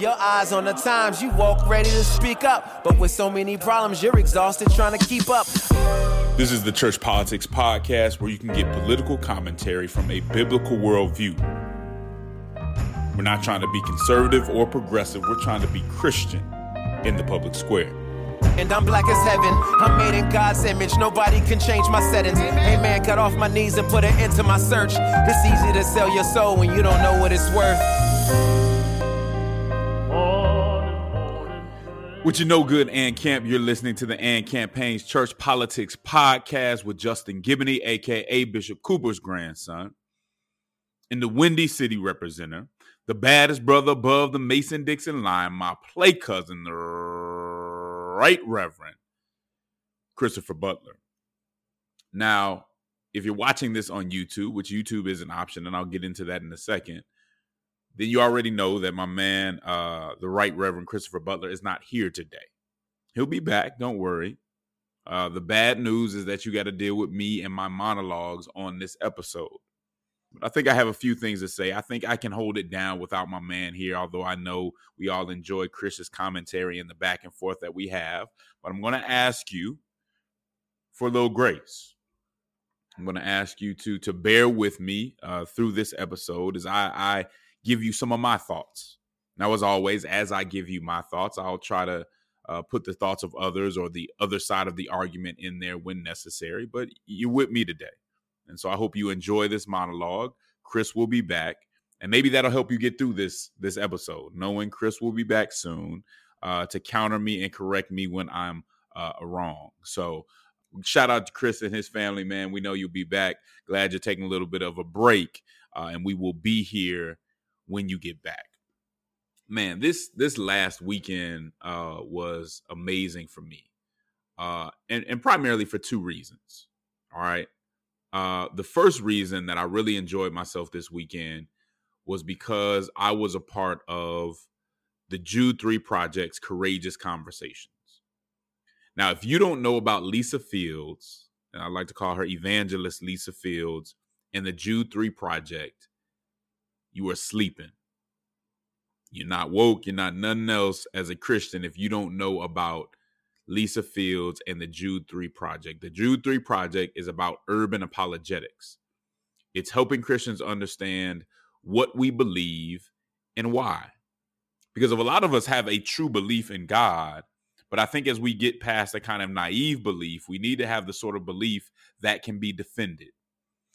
Your eyes on the times, you walk ready to speak up. But with so many problems, you're exhausted trying to keep up. This is the Church Politics Podcast where you can get political commentary from a biblical worldview. We're not trying to be conservative or progressive, we're trying to be Christian in the public square. And I'm black as heaven. I'm made in God's image. Nobody can change my settings. Hey man, cut off my knees and put an end to my search. It's easy to sell your soul when you don't know what it's worth. With your no good and camp, you're listening to the and campaign's church politics podcast with Justin Giboney, aka Bishop Cooper's grandson, and the Windy City representative, the baddest brother above the Mason Dixon line, my play cousin, the Right Reverend Christopher Butler. Now, if you're watching this on YouTube, which YouTube is an option, and I'll get into that in a second, then you already know that my man, uh, the Right Reverend Christopher Butler, is not here today. He'll be back. Don't worry. Uh, the bad news is that you got to deal with me and my monologues on this episode. But I think I have a few things to say. I think I can hold it down without my man here, although I know we all enjoy Chris's commentary and the back and forth that we have. But I'm going to ask you for a little grace. I'm going to ask you to to bear with me uh, through this episode as I, I give you some of my thoughts. Now, as always, as I give you my thoughts, I'll try to uh, put the thoughts of others or the other side of the argument in there when necessary. But you're with me today. And so I hope you enjoy this monologue. Chris will be back, and maybe that'll help you get through this this episode, knowing Chris will be back soon uh, to counter me and correct me when I'm uh, wrong. So shout out to Chris and his family, man. We know you'll be back. Glad you're taking a little bit of a break, uh, and we will be here when you get back. Man, this this last weekend uh, was amazing for me, uh, and and primarily for two reasons. All right, uh, the first reason that I really enjoyed myself this weekend was because I was a part of the Jude 3 Project's Courageous Conversations. Now, if you don't know about Lisa Fields, and I like to call her Evangelist Lisa Fields, and the Jude 3 Project, you are sleeping. You're not woke, you're not nothing else as a Christian if you don't know about Lisa Fields, and the Jude 3 Project. The Jude 3 Project is about urban apologetics. It's helping Christians understand what we believe and why. Because of a lot of us have a true belief in God, but I think as we get past a kind of naive belief, we need to have the sort of belief that can be defended.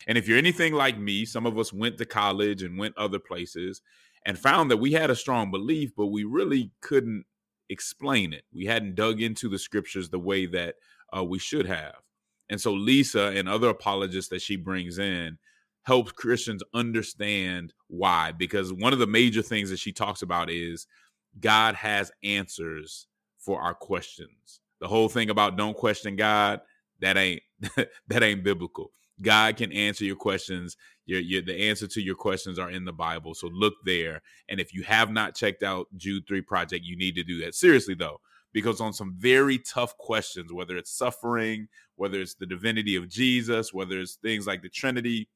And if you're anything like me, some of us went to college and went other places and found that we had a strong belief, but we really couldn't explain it. We hadn't dug into the scriptures the way that uh, we should have. And so Lisa and other apologists that she brings in helps Christians understand why. Because one of the major things that she talks about is God has answers for our questions. The whole thing about don't question God, that ain't that ain't biblical. God can answer your questions. Your, your the answer to your questions are in the Bible. So look there. And if you have not checked out Jude 3 Project, you need to do that. Seriously though, because on some very tough questions, whether it's suffering, whether it's the divinity of Jesus, whether it's things like the Trinity,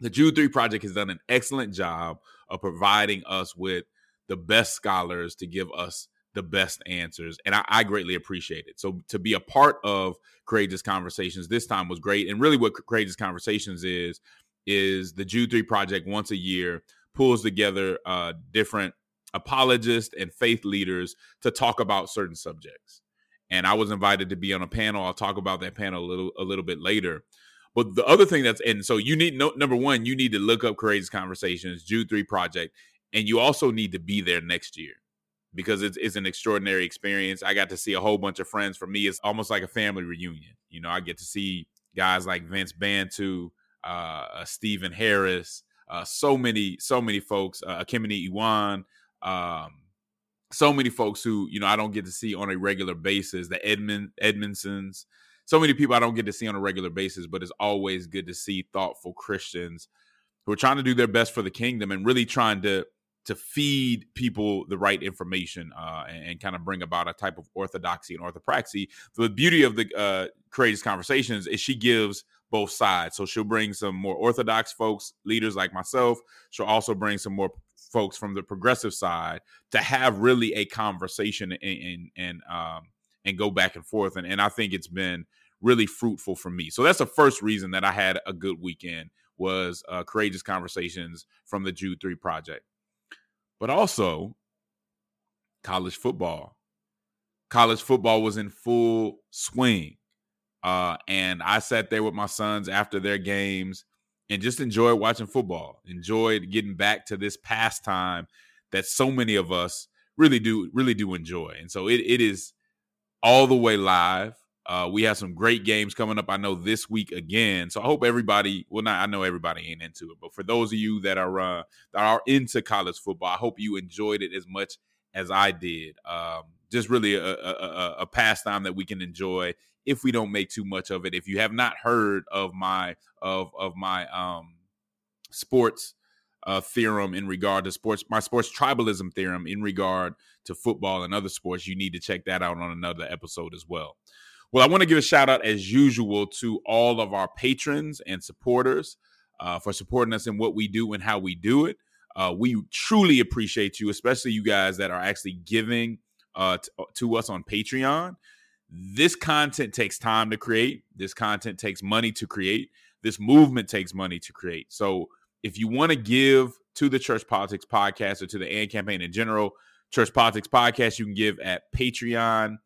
the Jude 3 Project has done an excellent job of providing us with the best scholars to give us the best answers. And I, I, greatly appreciate it. So to be a part of Courageous Conversations this time was great. And really what Courageous Conversations is, is the Jude 3 Project once a year pulls together uh, different apologists and faith leaders to talk about certain subjects. And I was invited to be on a panel. I'll talk about that panel a little a little bit later. But the other thing that's and so you need no, number one, you need to look up Courageous Conversations, Jude 3 Project, and you also need to be there next year because it's, it's an extraordinary experience. I got to see a whole bunch of friends. For me, it's almost like a family reunion. You know, I get to see guys like Vince Bantu, uh, uh, Stephen Harris, uh, so many, so many folks, uh, Ekemini Uwan, um, so many folks who you know I don't get to see on a regular basis. The Edmund Edmondsons, so many people I don't get to see on a regular basis, but it's always good to see thoughtful Christians who are trying to do their best for the kingdom and really trying to to feed people the right information uh, and, and, kind of bring about a type of orthodoxy and orthopraxy. The beauty of the uh, courageous conversations is she gives both sides. So she'll bring some more orthodox folks, leaders like myself. She'll also bring some more folks from the progressive side to have really a conversation and and, and um and go back and forth and, and I think it's been really fruitful for me. So that's the first reason that I had a good weekend was uh, courageous conversations from the Jude 3 project. But also college football. College football was in full swing. Uh, and I sat there with my sons after their games and just enjoyed watching football. Enjoyed getting back to this pastime that so many of us really do really do enjoy. And so it it is all the way live. Uh, we have some great games coming up. I know this week again. So I hope everybody. Well, not I know everybody ain't into it, but for those of you that are uh, that are into college football, I hope you enjoyed it as much as I did. Um, just really a, a, a, pastime that we can enjoy if we don't make too much of it. If you have not heard of my of of my um sports uh, theorem in regard to sports, my sports tribalism theorem in regard to football and other sports, you need to check that out on another episode as well. Well, I want to give a shout out as usual to all of our patrons and supporters uh, for supporting us in what we do and how we do it. Uh, we truly appreciate you, especially you guys that are actually giving uh, t- to us on Patreon. This content takes time to create. This content takes money to create. This movement takes money to create. So if you want to give to the Church Politics Podcast or to the AND campaign in general, Church Politics Podcast, you can give at patreon.com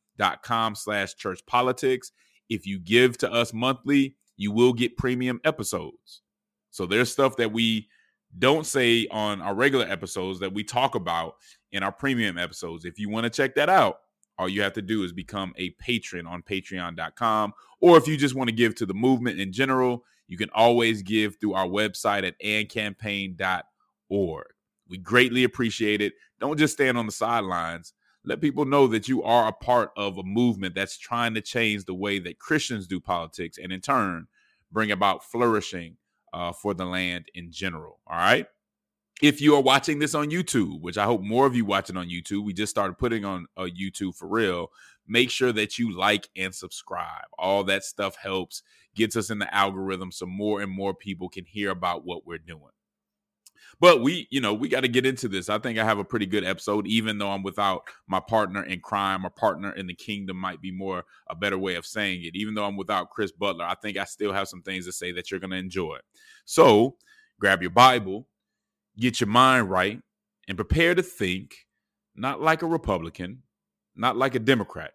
slash church politics. If you give to us monthly, you will get premium episodes. So there's stuff that we don't say on our regular episodes that we talk about in our premium episodes. If you want to check that out, all you have to do is become a patron on patreon.com. Or if you just want to give to the movement in general, you can always give through our website at andcampaign.org. We greatly appreciate it. Don't just stand on the sidelines. Let people know that you are a part of a movement that's trying to change the way that Christians do politics and in turn bring about flourishing uh, for the land in general. All right if you are watching this on YouTube, which I hope more of you watching on YouTube, we just started putting on a uh, YouTube for real. Make sure that you like and subscribe. All that stuff helps, gets us in the algorithm so more and more people can hear about what we're doing. But we, you know, we got to get into this. I think I have a pretty good episode, even though I'm without my partner in crime or partner in the kingdom, might be more a better way of saying it. Even though I'm without Chris Butler, I think I still have some things to say that you're going to enjoy. So grab your Bible get your mind right and prepare to think not like a Republican, not like a Democrat,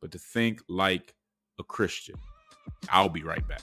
but to think like a Christian. I'll be right back.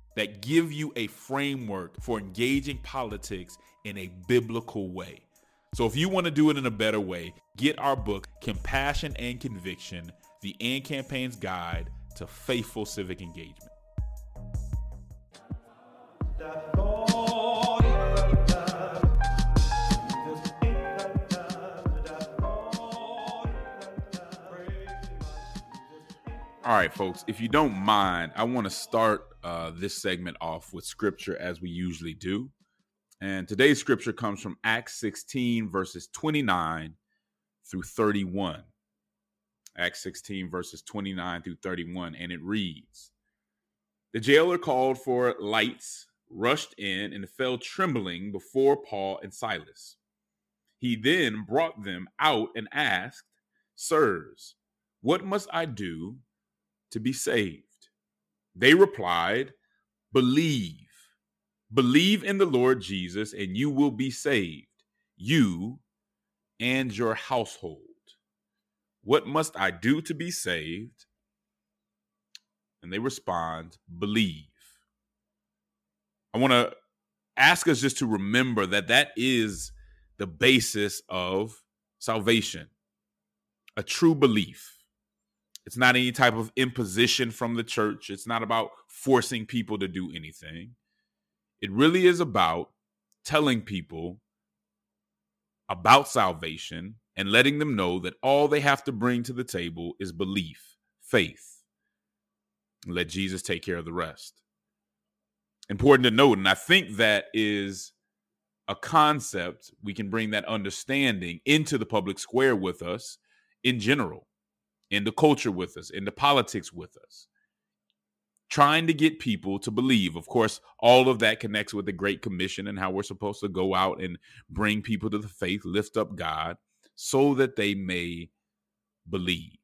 that give you a framework for engaging politics in a biblical way. So if you want to do it in a better way, get our book, Compassion and Conviction The AND Campaign's Guide to Faithful Civic Engagement. All right, folks, if you don't mind, I want to start uh, this segment off with scripture as we usually do. And today's scripture comes from Acts 16, verses 29 through 31. Acts 16, verses 29 through 31. And it reads The jailer called for lights, rushed in, and fell trembling before Paul and Silas. He then brought them out and asked, Sirs, what must I do to be saved? They replied, Believe. Believe in the Lord Jesus, and you will be saved, you and your household. What must I do to be saved? And they respond, believe. I want to ask us just to remember that that is the basis of salvation a true belief. It's not any type of imposition from the church. It's not about forcing people to do anything. It really is about telling people about salvation and letting them know that all they have to bring to the table is belief, faith. Let Jesus take care of the rest. Important to note, and I think that is a concept we can bring that understanding into the public square with us in general, in the culture with us, in the politics with us. Trying to get people to believe. Of course, all of that connects with the Great Commission and how we're supposed to go out and bring people to the faith, lift up God, so that they may believe.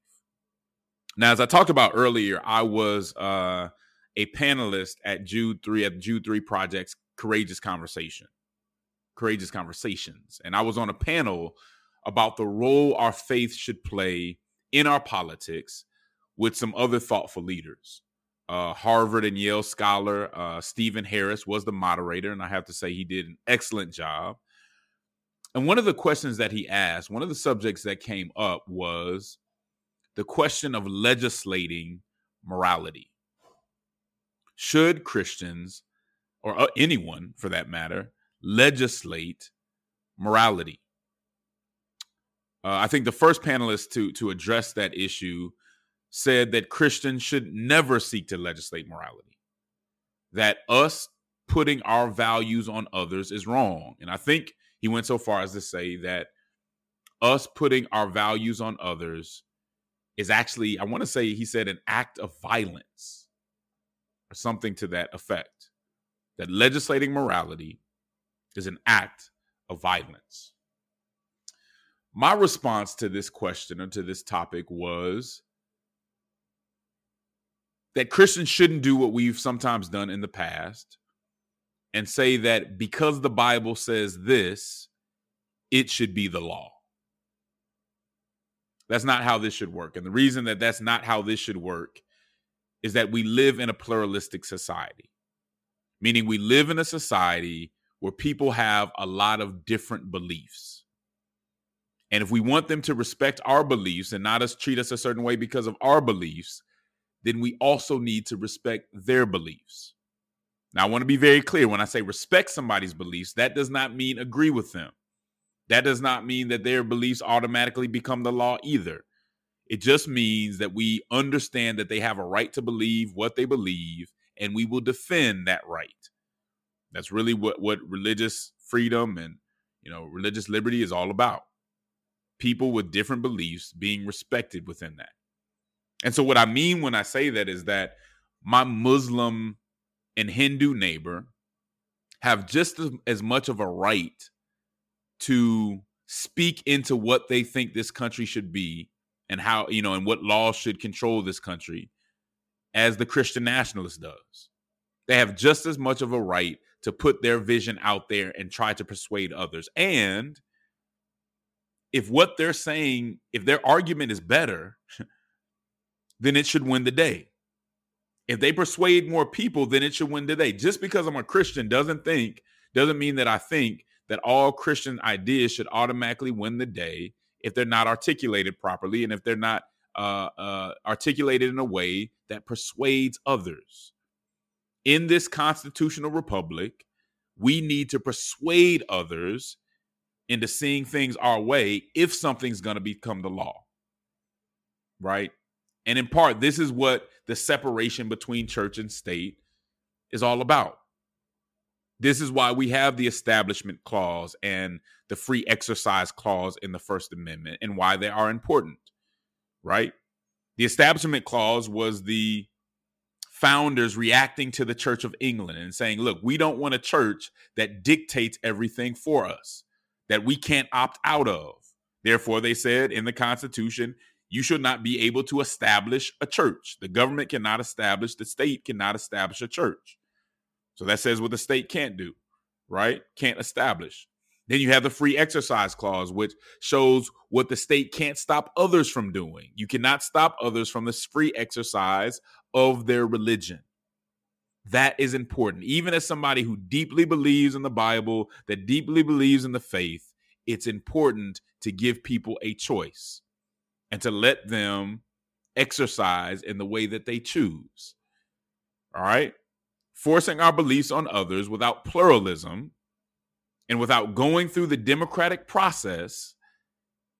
Now, as I talked about earlier, I was uh, a panelist at Jude 3 at Jude 3 Project's Courageous Conversation. Courageous Conversations. And I was on a panel about the role our faith should play in our politics with some other thoughtful leaders. Uh, Harvard and Yale scholar uh, Stephen Harris was the moderator, and I have to say he did an excellent job. And one of the questions that he asked, one of the subjects that came up was the question of legislating morality. Should Christians, or uh, anyone for that matter, legislate morality? Uh, I think the first panelist to to address that issue said that Christians should never seek to legislate morality. That us putting our values on others is wrong. And I think he went so far as to say that us putting our values on others is actually, I want to say he said an act of violence or something to that effect. That legislating morality is an act of violence my response to this question or to this topic was that Christians shouldn't do what we've sometimes done in the past and say that because the Bible says this, it should be the law. That's not how this should work. And the reason that that's not how this should work is that we live in a pluralistic society, meaning we live in a society where people have a lot of different beliefs. And if we want them to respect our beliefs and not us treat us a certain way because of our beliefs, then we also need to respect their beliefs. Now, I want to be very clear when I say respect somebody's beliefs, that does not mean agree with them. That does not mean that their beliefs automatically become the law either. It just means that we understand that they have a right to believe what they believe, and we will defend that right. That's really what, what religious freedom and you know religious liberty is all about people with different beliefs being respected within that. And so, what I mean when I say that is that my Muslim and Hindu neighbor have just as much of a right to speak into what they think this country should be and how, you know, and what laws should control this country as the Christian nationalist does. They have just as much of a right to put their vision out there and try to persuade others. And if what they're saying, if their argument is better, then it should win the day. If they persuade more people, then it should win the day. Just because I'm a Christian doesn't think doesn't mean that I think that all Christian ideas should automatically win the day if they're not articulated properly and if they're not uh, uh, articulated in a way that persuades others. In this constitutional republic, we need to persuade others into seeing things our way if something's going to become the law. Right? And in part, this is what the separation between church and state is all about. This is why we have the establishment clause and the free exercise clause in the First Amendment and why they are important, right? The establishment clause was the founders reacting to the Church of England and saying, look, we don't want a church that dictates everything for us that we can't opt out of. Therefore, they said in the Constitution, you should not be able to establish a church. The government cannot establish, the state cannot establish a church. So that says what the state can't do, right? Can't establish. Then you have the free exercise clause, which shows what the state can't stop others from doing. You cannot stop others from the free exercise of their religion. That is important. Even as somebody who deeply believes in the Bible, that deeply believes in the faith, it's important to give people a choice and to let them exercise in the way that they choose. All right? Forcing our beliefs on others without pluralism and without going through the democratic process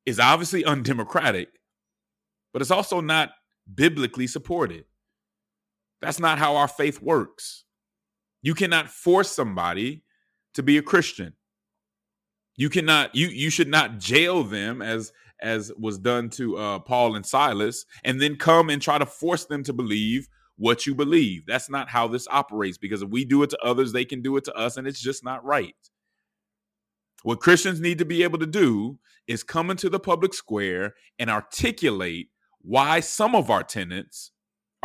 is obviously undemocratic, but it's also not biblically supported. That's not how our faith works. You cannot force somebody to be a Christian. You cannot you you should not jail them as as was done to uh, Paul and Silas and then come and try to force them to believe what you believe. That's not how this operates because if we do it to others, they can do it to us and it's just not right. What Christians need to be able to do is come into the public square and articulate why some of our tenets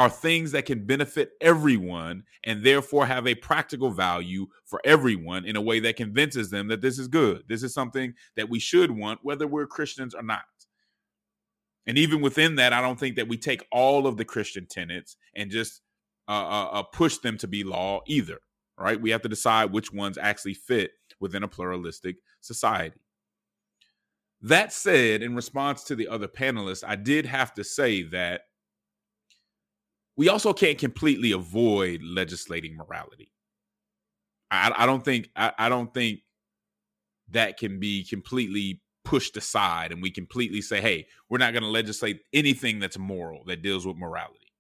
are things that can benefit everyone and therefore have a practical value for everyone in a way that convinces them that this is good. This is something that we should want, whether we're Christians or not. And even within that, I don't think that we take all of the Christian tenets and just uh, uh, uh push them to be law either, right? We have to decide which ones actually fit within a pluralistic society. That said, in response to the other panelists, I did have to say that we also can't completely avoid legislating morality. I, I don't think I, I don't think that can be completely pushed aside and we completely say, hey, we're not going to legislate anything that's moral that deals with morality.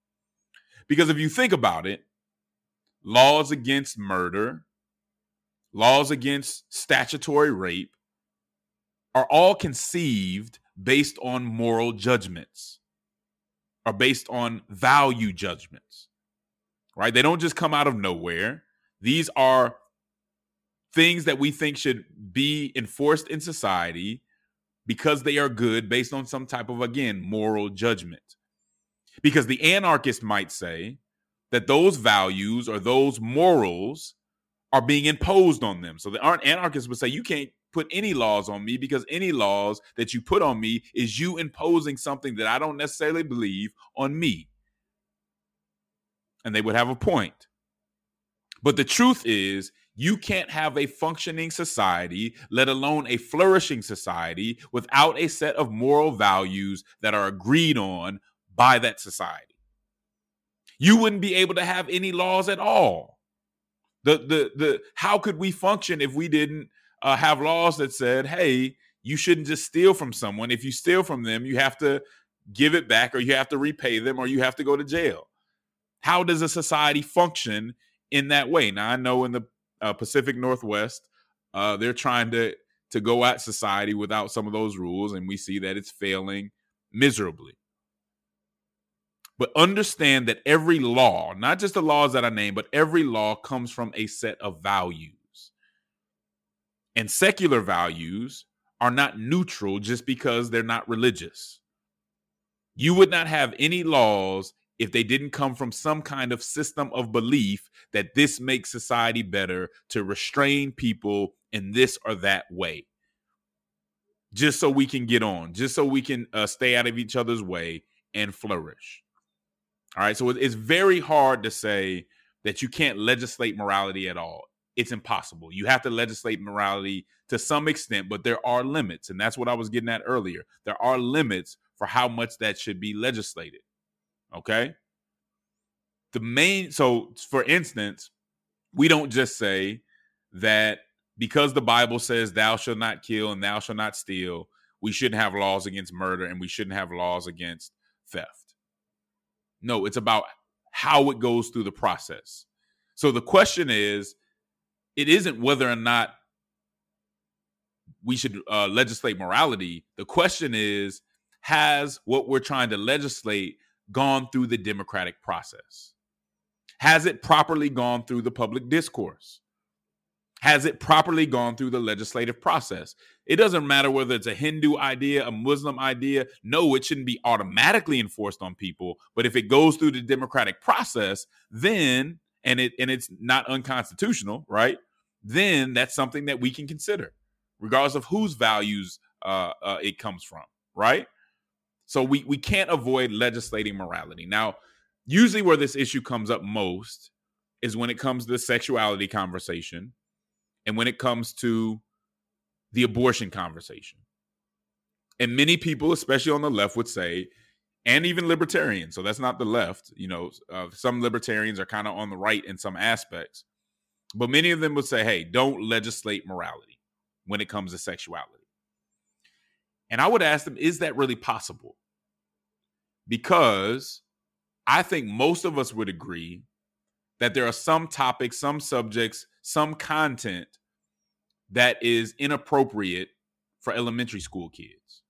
Because if you think about it, laws against murder, laws against statutory rape are all conceived based on moral judgments are based on value judgments, right? They don't just come out of nowhere. These are things that we think should be enforced in society because they are good based on some type of, again, moral judgment. Because the anarchist might say that those values or those morals are being imposed on them. So the anarchists would say you can't put any laws on me because any laws that you put on me is you imposing something that I don't necessarily believe on me. And they would have a point. But the truth is, you can't have a functioning society, let alone a flourishing society, without a set of moral values that are agreed on by that society. You wouldn't be able to have any laws at all. The the the how could we function if we didn't uh, have laws that said, hey, you shouldn't just steal from someone. If you steal from them, you have to give it back or you have to repay them or you have to go to jail. How does a society function in that way? Now, I know in the uh, Pacific Northwest, uh, they're trying to to go at society without some of those rules, and we see that it's failing miserably. But understand that every law, not just the laws that I name, but every law comes from a set of values. And secular values are not neutral just because they're not religious. You would not have any laws if they didn't come from some kind of system of belief that this makes society better to restrain people in this or that way. Just so we can get on, just so we can uh, stay out of each other's way and flourish. All right. So it's very hard to say that you can't legislate morality at all it's impossible. You have to legislate morality to some extent, but there are limits. And that's what I was getting at earlier. There are limits for how much that should be legislated. Okay. The main, so for instance, we don't just say that because the Bible says thou shalt not kill and thou shalt not steal, we shouldn't have laws against murder and we shouldn't have laws against theft. No, it's about how it goes through the process. So the question is it isn't whether or not we should uh, legislate morality. The question is, has what we're trying to legislate gone through the democratic process? Has it properly gone through the public discourse? Has it properly gone through the legislative process? It doesn't matter whether it's a Hindu idea, a Muslim idea. No, it shouldn't be automatically enforced on people. But if it goes through the democratic process, then and it and it's not unconstitutional, right? Then that's something that we can consider, regardless of whose values uh, uh, it comes from, right? So we we can't avoid legislating morality. Now, usually where this issue comes up most is when it comes to the sexuality conversation and when it comes to the abortion conversation. And many people, especially on the left, would say, and even libertarians, so that's not the left, you know, uh, some libertarians are kind of on the right in some aspects, but many of them would say, hey, don't legislate morality when it comes to sexuality. And I would ask them, is that really possible? Because I think most of us would agree that there are some topics, some subjects, some content that is inappropriate for elementary school kids.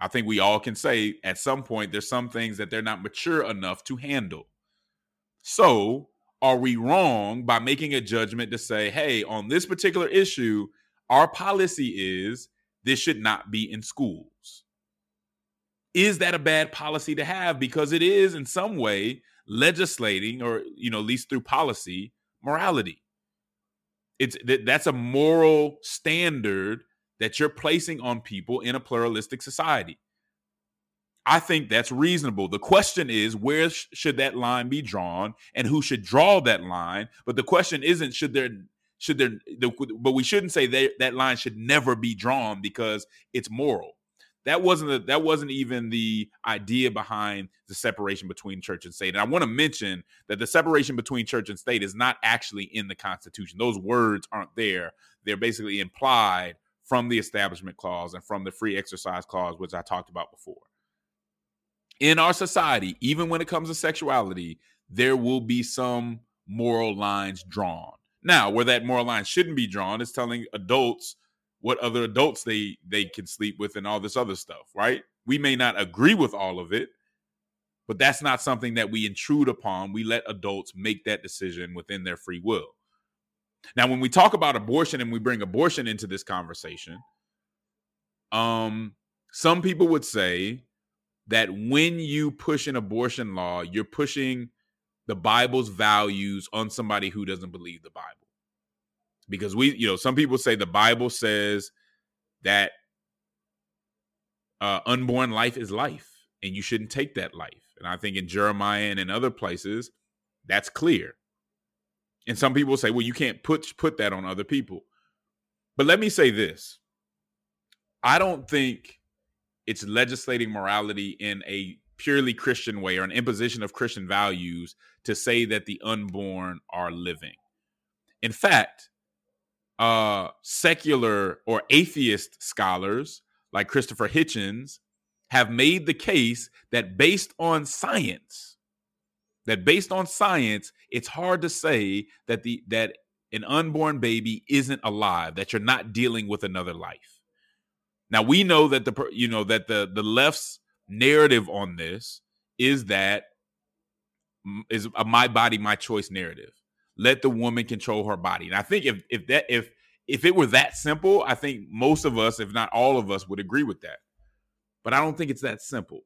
I think we all can say at some point there's some things that they're not mature enough to handle. So, are we wrong by making a judgment to say, hey, on this particular issue, our policy is this should not be in schools? Is that a bad policy to have? Because it is in some way legislating, or, you know, at least through policy, morality. It's that that's a moral standard that you're placing on people in a pluralistic society. I think that's reasonable. The question is, where sh- should that line be drawn, and who should draw that line? But the question isn't should there should there, the, but we shouldn't say that that line should never be drawn because it's moral. That wasn't the, that wasn't even the idea behind the separation between church and state. And I want to mention that the separation between church and state is not actually in the Constitution. Those words aren't there. They're basically implied from the Establishment Clause and from the Free Exercise Clause, which I talked about before in our society, even when it comes to sexuality, there will be some moral lines drawn. Now, where that moral line shouldn't be drawn is telling adults what other adults they they can sleep with and all this other stuff, right? We may not agree with all of it, but that's not something that we intrude upon. We let adults make that decision within their free will. Now, when we talk about abortion and we bring abortion into this conversation, um, some people would say that when you push an abortion law, you're pushing the Bible's values on somebody who doesn't believe the Bible. Because we, you know, some people say the Bible says that uh, unborn life is life and you shouldn't take that life. And I think in Jeremiah and in other places, that's clear. And some people say, well, you can't put put that on other people. But let me say this. I don't think it's legislating morality in a purely Christian way or an imposition of Christian values to say that the unborn are living. In fact, uh, secular or atheist scholars like Christopher Hitchens have made the case that based on science, that based on science, it's hard to say that the that an unborn baby isn't alive, that you're not dealing with another life. Now we know that the you know that the the left's narrative on this is that mm, is a my body my choice narrative. Let the woman control her body. And I think if if that if if it were that simple, I think most of us, if not all of us, would agree with that. But I don't think it's that simple.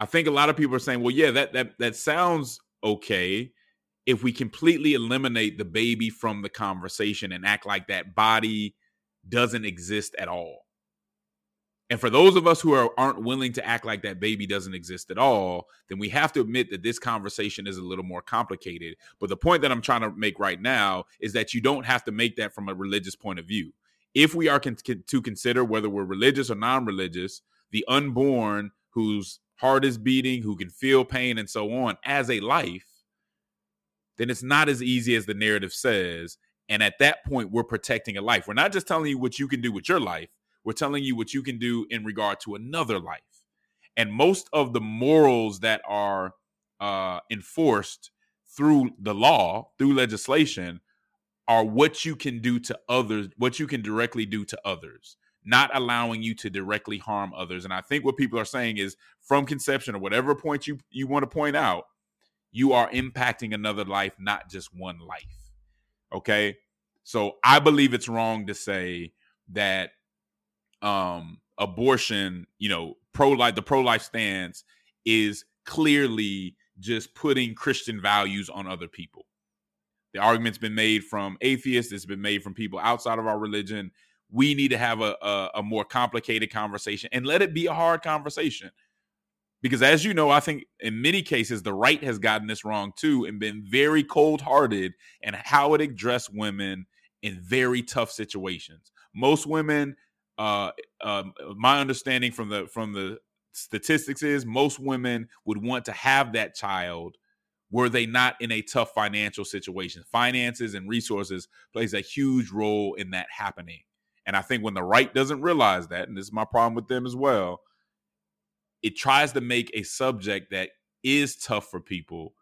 I think a lot of people are saying, well, yeah, that that that sounds okay if we completely eliminate the baby from the conversation and act like that body doesn't exist at all. And for those of us who are, aren't willing to act like that baby doesn't exist at all, then we have to admit that this conversation is a little more complicated. But the point that I'm trying to make right now is that you don't have to make that from a religious point of view. If we are con- to consider whether we're religious or non religious, the unborn whose heart is beating, who can feel pain and so on as a life, then it's not as easy as the narrative says. And at that point, we're protecting a life. We're not just telling you what you can do with your life we're telling you what you can do in regard to another life. And most of the morals that are uh, enforced through the law, through legislation, are what you can do to others, what you can directly do to others, not allowing you to directly harm others. And I think what people are saying is from conception or whatever point you, you want to point out, you are impacting another life, not just one life. Okay. So I believe it's wrong to say that um abortion, you know, pro life, the pro life stance is clearly just putting Christian values on other people. The argument's been made from atheists, it's been made from people outside of our religion. We need to have a, a, a more complicated conversation and let it be a hard conversation. Because as you know, I think in many cases the right has gotten this wrong too and been very cold-hearted in how it addressed women in very tough situations. Most women, uh, uh, my understanding from the from the statistics is most women would want to have that child were they not in a tough financial situation. Finances and resources plays a huge role in that happening. And I think when the right doesn't realize that, and this is my problem with them as well, it tries to make a subject that is tough for people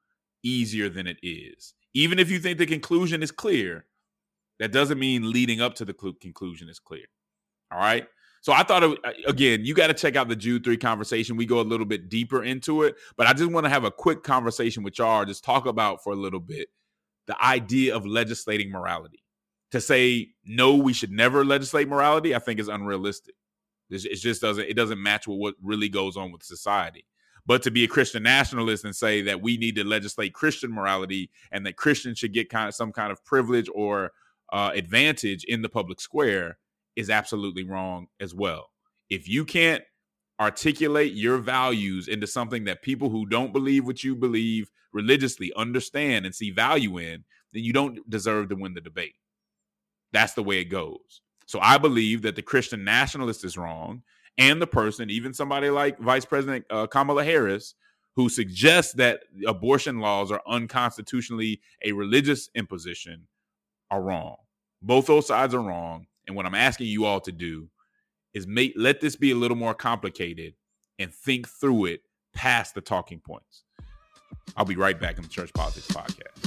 easier than it is. Even if you think the conclusion is clear, that doesn't mean leading up to the conclusion is clear. All right. So I thought, it, again, you got to check out the Jude 3 conversation. We go a little bit deeper into it, but I just want to have a quick conversation with y'all, just talk about for a little bit the idea of legislating morality. To say, no, we should never legislate morality, I think is unrealistic. It just doesn't, it doesn't match with what really goes on with society. But to be a Christian nationalist and say that we need to legislate Christian morality and that Christians should get kind of some kind of privilege or uh, advantage in the public square is absolutely wrong as well. If you can't articulate your values into something that people who don't believe what you believe religiously understand and see value in, then you don't deserve to win the debate. That's the way it goes. So I believe that the Christian nationalist is wrong, and the person, even somebody like Vice President uh, Kamala Harris, who suggests that abortion laws are unconstitutionally a religious imposition, are wrong. Both those sides are wrong. And what I'm asking you all to do is make let this be a little more complicated and think through it past the talking points. I'll be right back in the Church Politics Podcast.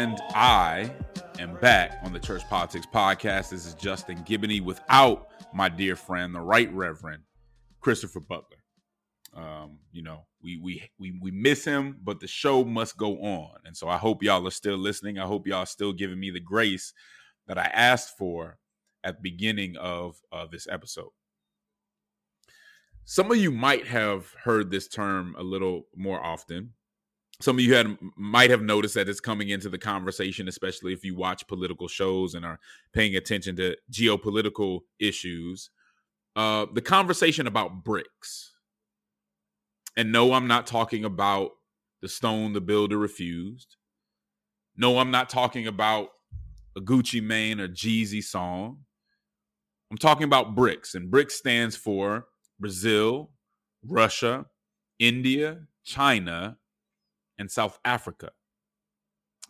And I am back on the Church Politics Podcast. This is Justin Giboney without my dear friend, the Right Reverend Christopher Butler. Um, you know, we we we we miss him, but the show must go on. And so I hope y'all are still listening. I hope y'all are still giving me the grace that I asked for at the beginning of uh, this episode. Some of you might have heard this term a little more often some of you had might have noticed that it's coming into the conversation, especially if you watch political shows and are paying attention to geopolitical issues. Uh, the conversation about bricks, And no, I'm not talking about the stone the builder refused. No, I'm not talking about a Gucci Mane or Jeezy song. I'm talking about BRICS, and BRICS stands for Brazil, Russia, India, China, and South Africa.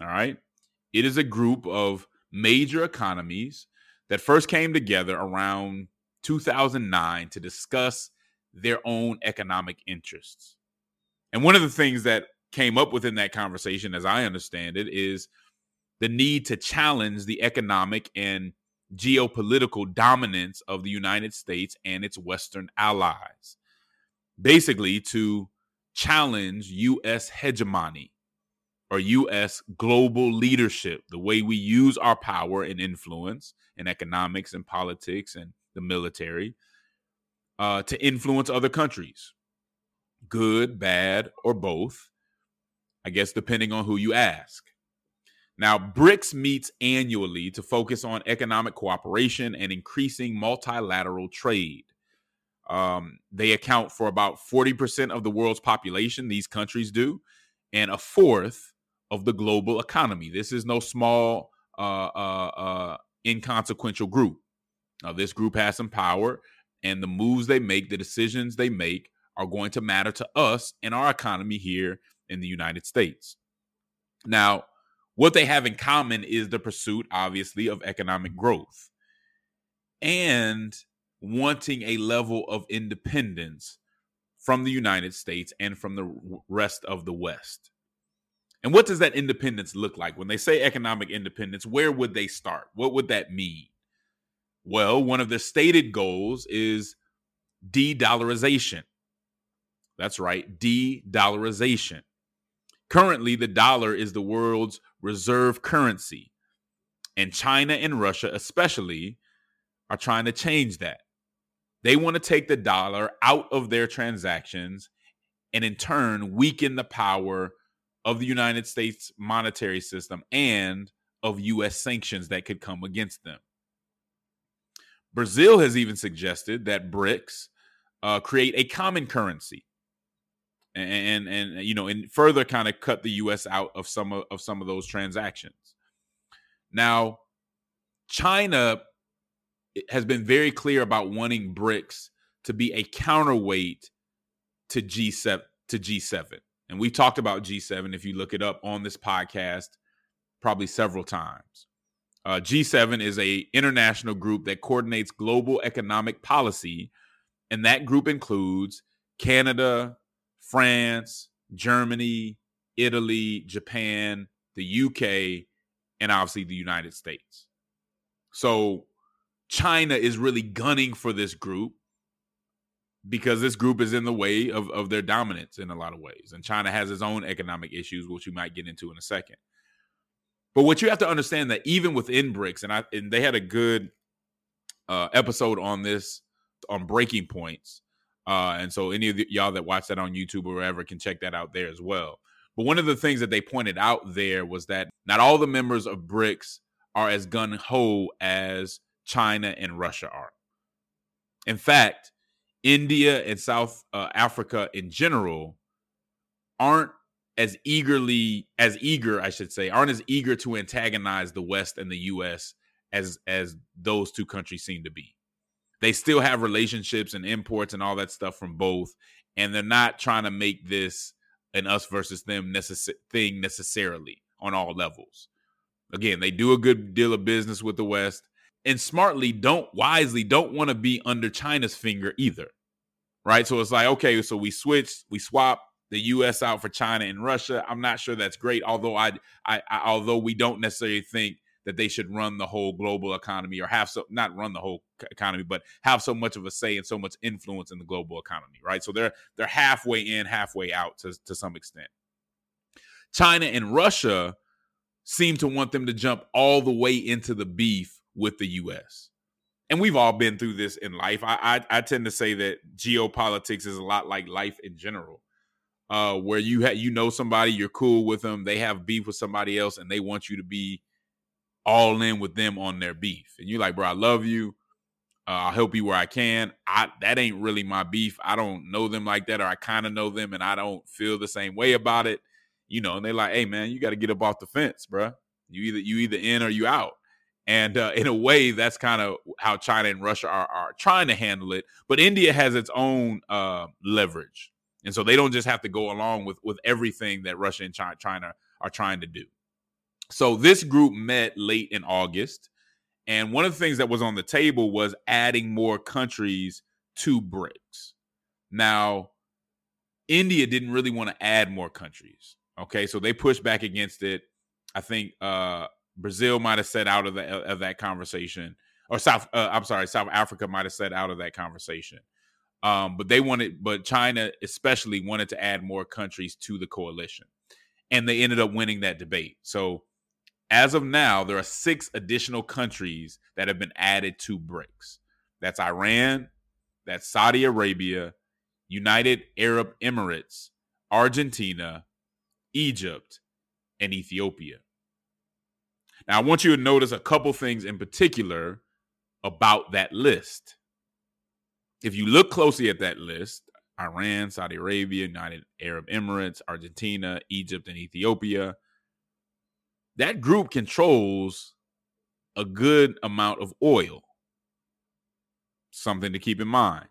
All right. It is a group of major economies that first came together around 2009 to discuss their own economic interests. And one of the things that came up within that conversation, as I understand it, is the need to challenge the economic and geopolitical dominance of the United States and its Western allies. Basically, to challenge U.S. hegemony or U.S. global leadership, the way we use our power and influence in economics and politics and the military uh, to influence other countries, good, bad, or both. I guess depending on who you ask. Now, BRICS meets annually to focus on economic cooperation and increasing multilateral trade. Um, they account for about 40% of the world's population, these countries do, and a fourth of the global economy. This is no small, uh, uh, uh, inconsequential group. Now, this group has some power, and the moves they make, the decisions they make, are going to matter to us and our economy here in the United States. Now, what they have in common is the pursuit, obviously, of economic growth. And wanting a level of independence from the United States and from the rest of the West. And what does that independence look like? When they say economic independence, where would they start? What would that mean? Well, one of the stated goals is de dollarization. That's right, de dollarization. Currently, the dollar is the world's reserve currency. And China and Russia, especially, are trying to change that. They want to take the dollar out of their transactions and, in turn, weaken the power of the United States monetary system and of U.S. sanctions that could come against them. Brazil has even suggested that BRICS uh, create a common currency and, and and you know and further kind of cut the US out of some of, of some of those transactions. Now, China has been very clear about wanting BRICS to be a counterweight to G7 to G7. And we've talked about G7 if you look it up on this podcast probably several times. Uh, G7 is a international group that coordinates global economic policy, and that group includes Canada, France, Germany, Italy, Japan, the UK, and obviously the United States. So China is really gunning for this group because this group is in the way of, of their dominance in a lot of ways. And China has its own economic issues, which we might get into in a second. But what you have to understand that even within BRICS, and I and they had a good uh, episode on this on breaking points. Uh, and so any of the, y'all that watch that on YouTube or wherever can check that out there as well. But one of the things that they pointed out there was that not all the members of BRICS are as gun ho as China and Russia are. In fact, India and South uh, Africa in general aren't as eagerly as eager, I should say, aren't as eager to antagonize the West and the US as as those two countries seem to be. They still have relationships and imports and all that stuff from both, and they're not trying to make this an us versus them necess- thing necessarily on all levels. Again, they do a good deal of business with the West and smartly don't wisely don't want to be under China's finger either. Right? So it's like, okay, so we switch, we swap the US out for China and Russia. I'm not sure that's great, although I, I, I although we don't necessarily think that they should run the whole global economy or have so not run the whole economy, but have so much of a say and so much influence in the global economy, right? So they're they're halfway in, halfway out to, to some extent. China and Russia seem to want them to jump all the way into the beef with the US. And we've all been through this in life. I, I, I tend to say that geopolitics is a lot like life in general. Uh, where you have you know somebody, you're cool with them, they have beef with somebody else, and they want you to be all in with them on their beef. And you're like, bro, I love you. Uh, I'll help you where I can. I that ain't really my beef. I don't know them like that, or I kind of know them, and I don't feel the same way about it. You know, and they're like, hey man, you got to get up off the fence, bro. You either you either in or you out. And uh, in a way, that's kind of how China and Russia are, are trying to handle it. But India has its own uh, leverage, and so they don't just have to go along with with everything that Russia and China, are trying to do. So this group met late in August. And one of the things that was on the table was adding more countries to BRICS. Now, India didn't really want to add more countries. Okay, so they pushed back against it. I think uh, Brazil might have set out of, the, of that conversation, or South. Uh, I'm sorry, South Africa might have set out of that conversation. Um, but they wanted, but China especially wanted to add more countries to the coalition, and they ended up winning that debate. So as of now, there are six additional countries that have been added to BRICS. That's Iran, that's Saudi Arabia, United Arab Emirates, Argentina, Egypt, and Ethiopia. Now, I want you to notice a couple things in particular about that list. If you look closely at that list, Iran, Saudi Arabia, United Arab Emirates, Argentina, Egypt, and Ethiopia that group controls a good amount of oil. Something to keep in mind.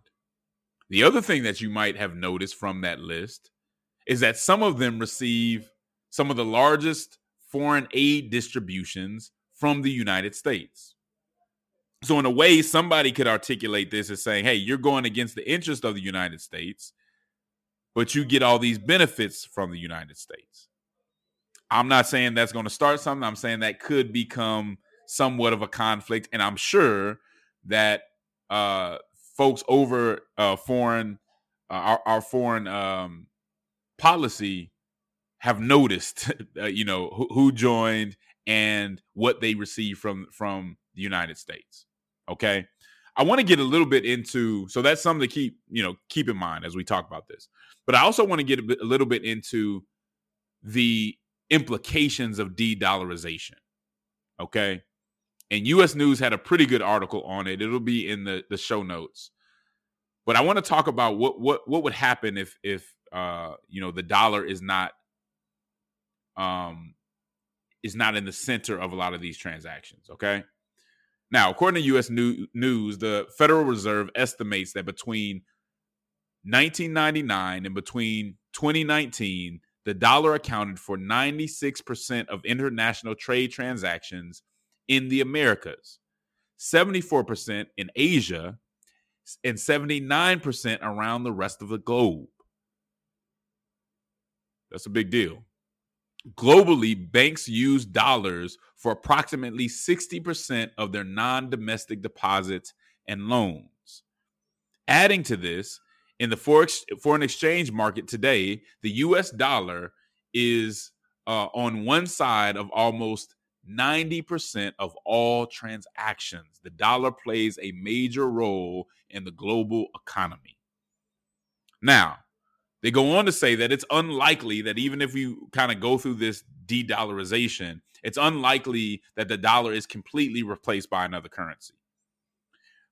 The other thing that you might have noticed from that list is that some of them receive some of the largest foreign aid distributions from the United States. So, in a way, somebody could articulate this as saying, hey, you're going against the interest of the United States, but you get all these benefits from the United States. I'm not saying that's going to start something. I'm saying that could become somewhat of a conflict, and I'm sure that uh, folks over uh, foreign uh, our, our, foreign um, policy have noticed, uh, you know, who, who, joined and what they receive from from the United States. Okay. I want to get a little bit into so that's something to keep, you know, keep in mind as we talk about this. But I also want to get a, bit, a little bit into the implications of de-dollarization. Okay? And US News had a pretty good article on it. It'll be in the the show notes. But I want to talk about what what what would happen if if uh you know the dollar is not um is not in the center of a lot of these transactions, okay? Now, according to US News, the Federal Reserve estimates that between 1999 and between 2019, the dollar accounted for 96% of international trade transactions in the Americas, 74% in Asia, and 79% around the rest of the globe. That's a big deal. Globally, banks use dollars for approximately 60% of their non domestic deposits and loans. Adding to this, in the foreign exchange market today, the US dollar is uh, on one side of almost 90% of all transactions. The dollar plays a major role in the global economy. Now, they go on to say that it's unlikely that even if we kind of go through this de dollarization, it's unlikely that the dollar is completely replaced by another currency.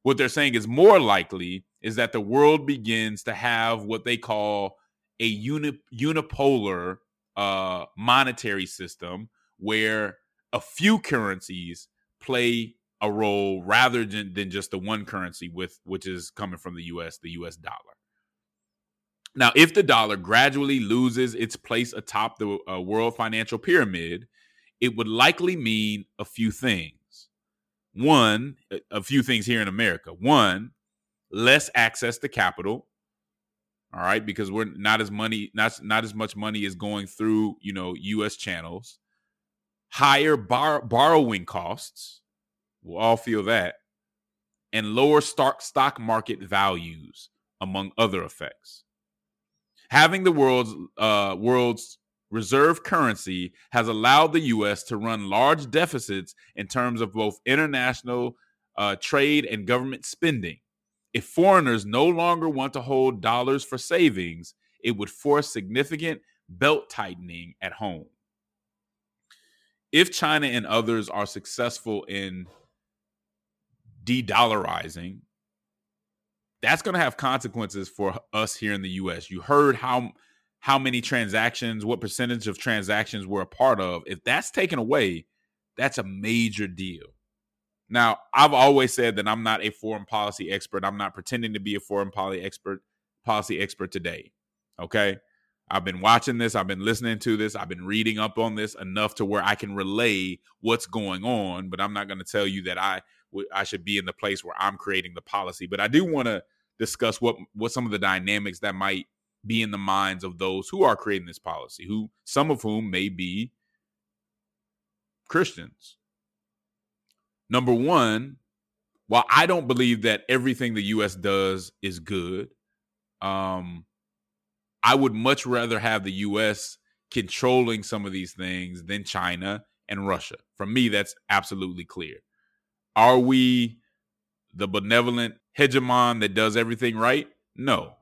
What they're saying is more likely is that the world begins to have what they call a uni- unipolar uh, monetary system where a few currencies play a role rather than, than just the one currency with which is coming from the US, the US dollar. Now, if the dollar gradually loses its place atop the uh, world financial pyramid, it would likely mean a few things. One, a few things here in America. One, less access to capital. All right, because we're not as money, not not as much money is going through, you know, U.S. channels. Higher borrowing costs. We'll all feel that, and lower stock stock market values, among other effects. Having the world's uh, world's reserve currency has allowed the U.S. to run large deficits in terms of both international uh, trade and government spending. If foreigners no longer want to hold dollars for savings, it would force significant belt tightening at home. If China and others are successful in de dollarizing, that's going to have consequences for us here in the US. You heard how how many transactions, what percentage of transactions we're a part of. If that's taken away, that's a major deal. Now, I've always said that I'm not a foreign policy expert. I'm not pretending to be a foreign policy expert policy expert today. Okay? I've been watching this, I've been listening to this, I've been reading up on this enough to where I can relay what's going on, but I'm not going to tell you that I I should be in the place where I'm creating the policy, but I do want to discuss what what some of the dynamics that might be in the minds of those who are creating this policy, who some of whom may be Christians. Number one, while I don't believe that everything the US does is good, um, I would much rather have the US controlling some of these things than China and Russia. For me, that's absolutely clear. Are we the benevolent hegemon that does everything right? No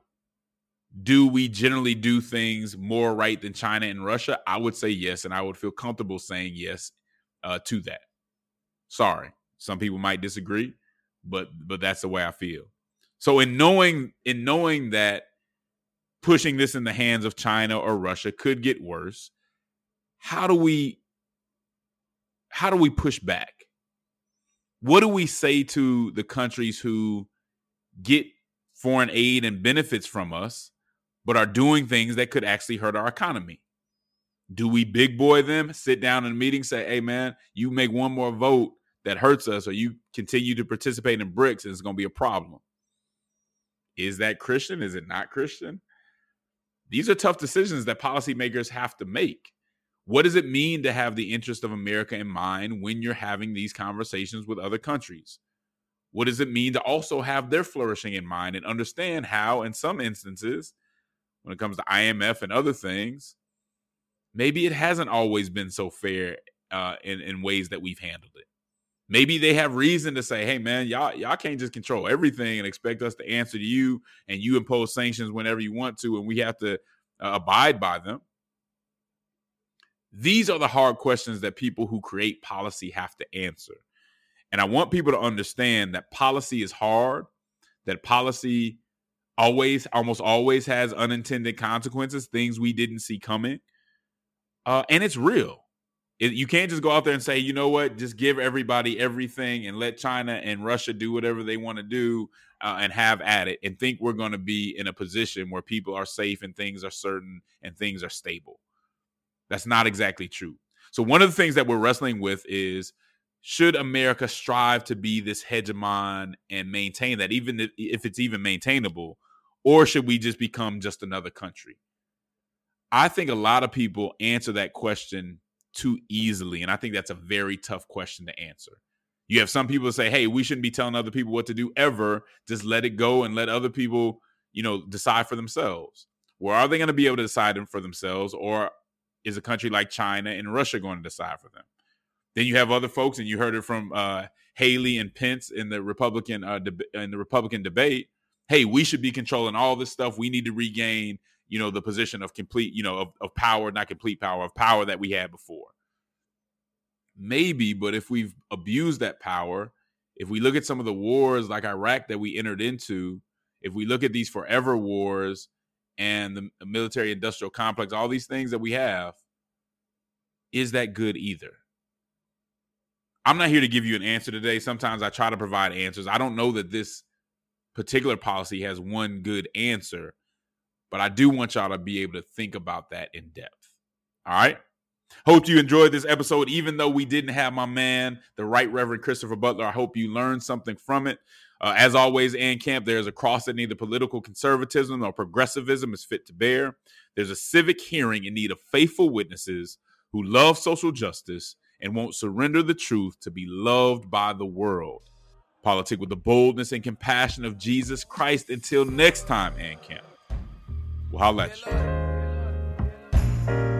do we generally do things more right than China and Russia? I would say yes, and I would feel comfortable saying yes uh, to that. Sorry, some people might disagree, but but that's the way I feel. So in knowing in knowing that pushing this in the hands of China or Russia could get worse, how do we how do we push back? What do we say to the countries who get foreign aid and benefits from us but are doing things that could actually hurt our economy. Do we big boy them, sit down in a meeting, say, hey, man, you make one more vote that hurts us, or you continue to participate in BRICS, and it's going to be a problem? Is that Christian? Is it not Christian? These are tough decisions that policymakers have to make. What does it mean to have the interest of America in mind when you're having these conversations with other countries? What does it mean to also have their flourishing in mind and understand how, in some instances, when it comes to IMF and other things, maybe it hasn't always been so fair uh, in in ways that we've handled it. Maybe they have reason to say, "Hey, man, y'all y'all can't just control everything and expect us to answer to you, and you impose sanctions whenever you want to, and we have to uh, abide by them." These are the hard questions that people who create policy have to answer. And I want people to understand that policy is hard, that policy always, almost always has unintended consequences, things we didn't see coming. Uh, and it's real. It, you can't just go out there and say, you know what, just give everybody everything and let China and Russia do whatever they want to do uh, and have at it and think we're going to be in a position where people are safe and things are certain and things are stable. That's not exactly true. So, one of the things that we're wrestling with is should America strive to be this hegemon and maintain that, even if it's even maintainable, or should we just become just another country? I think a lot of people answer that question too easily. And I think that's a very tough question to answer. You have some people say, hey, we shouldn't be telling other people what to do ever. Just let it go and let other people, you know, decide for themselves. Well, are they going to be able to decide for themselves? Or is a country like China and Russia going to decide for them? Then you have other folks, and you heard it from uh, Haley and Pence in the Republican uh, in the Republican debate. Hey, we should be controlling all this stuff. We need to regain, you know, the position of complete, you know, of, of power, not complete power, of power that we had before. Maybe, but if we've abused that power, if we look at some of the wars like Iraq that we entered into, if we look at these forever wars and the military industrial complex, all these things that we have, is that good either? I'm not here to give you an answer today. Sometimes I try to provide answers. I don't know that this particular policy has one good answer, but I do want y'all to be able to think about that in depth. All right. Hope you enjoyed this episode, even though we didn't have my man, the Right Reverend Christopher Butler. I hope you learned something from it. Uh, as always, AND Camp, there's a cross that neither political conservatism nor progressivism is fit to bear. There's a civic hearing in need of faithful witnesses who love social justice and won't surrender the truth to be loved by the world. Politic with the boldness and compassion of Jesus Christ. Until next time, AND Camp. We'll holla you.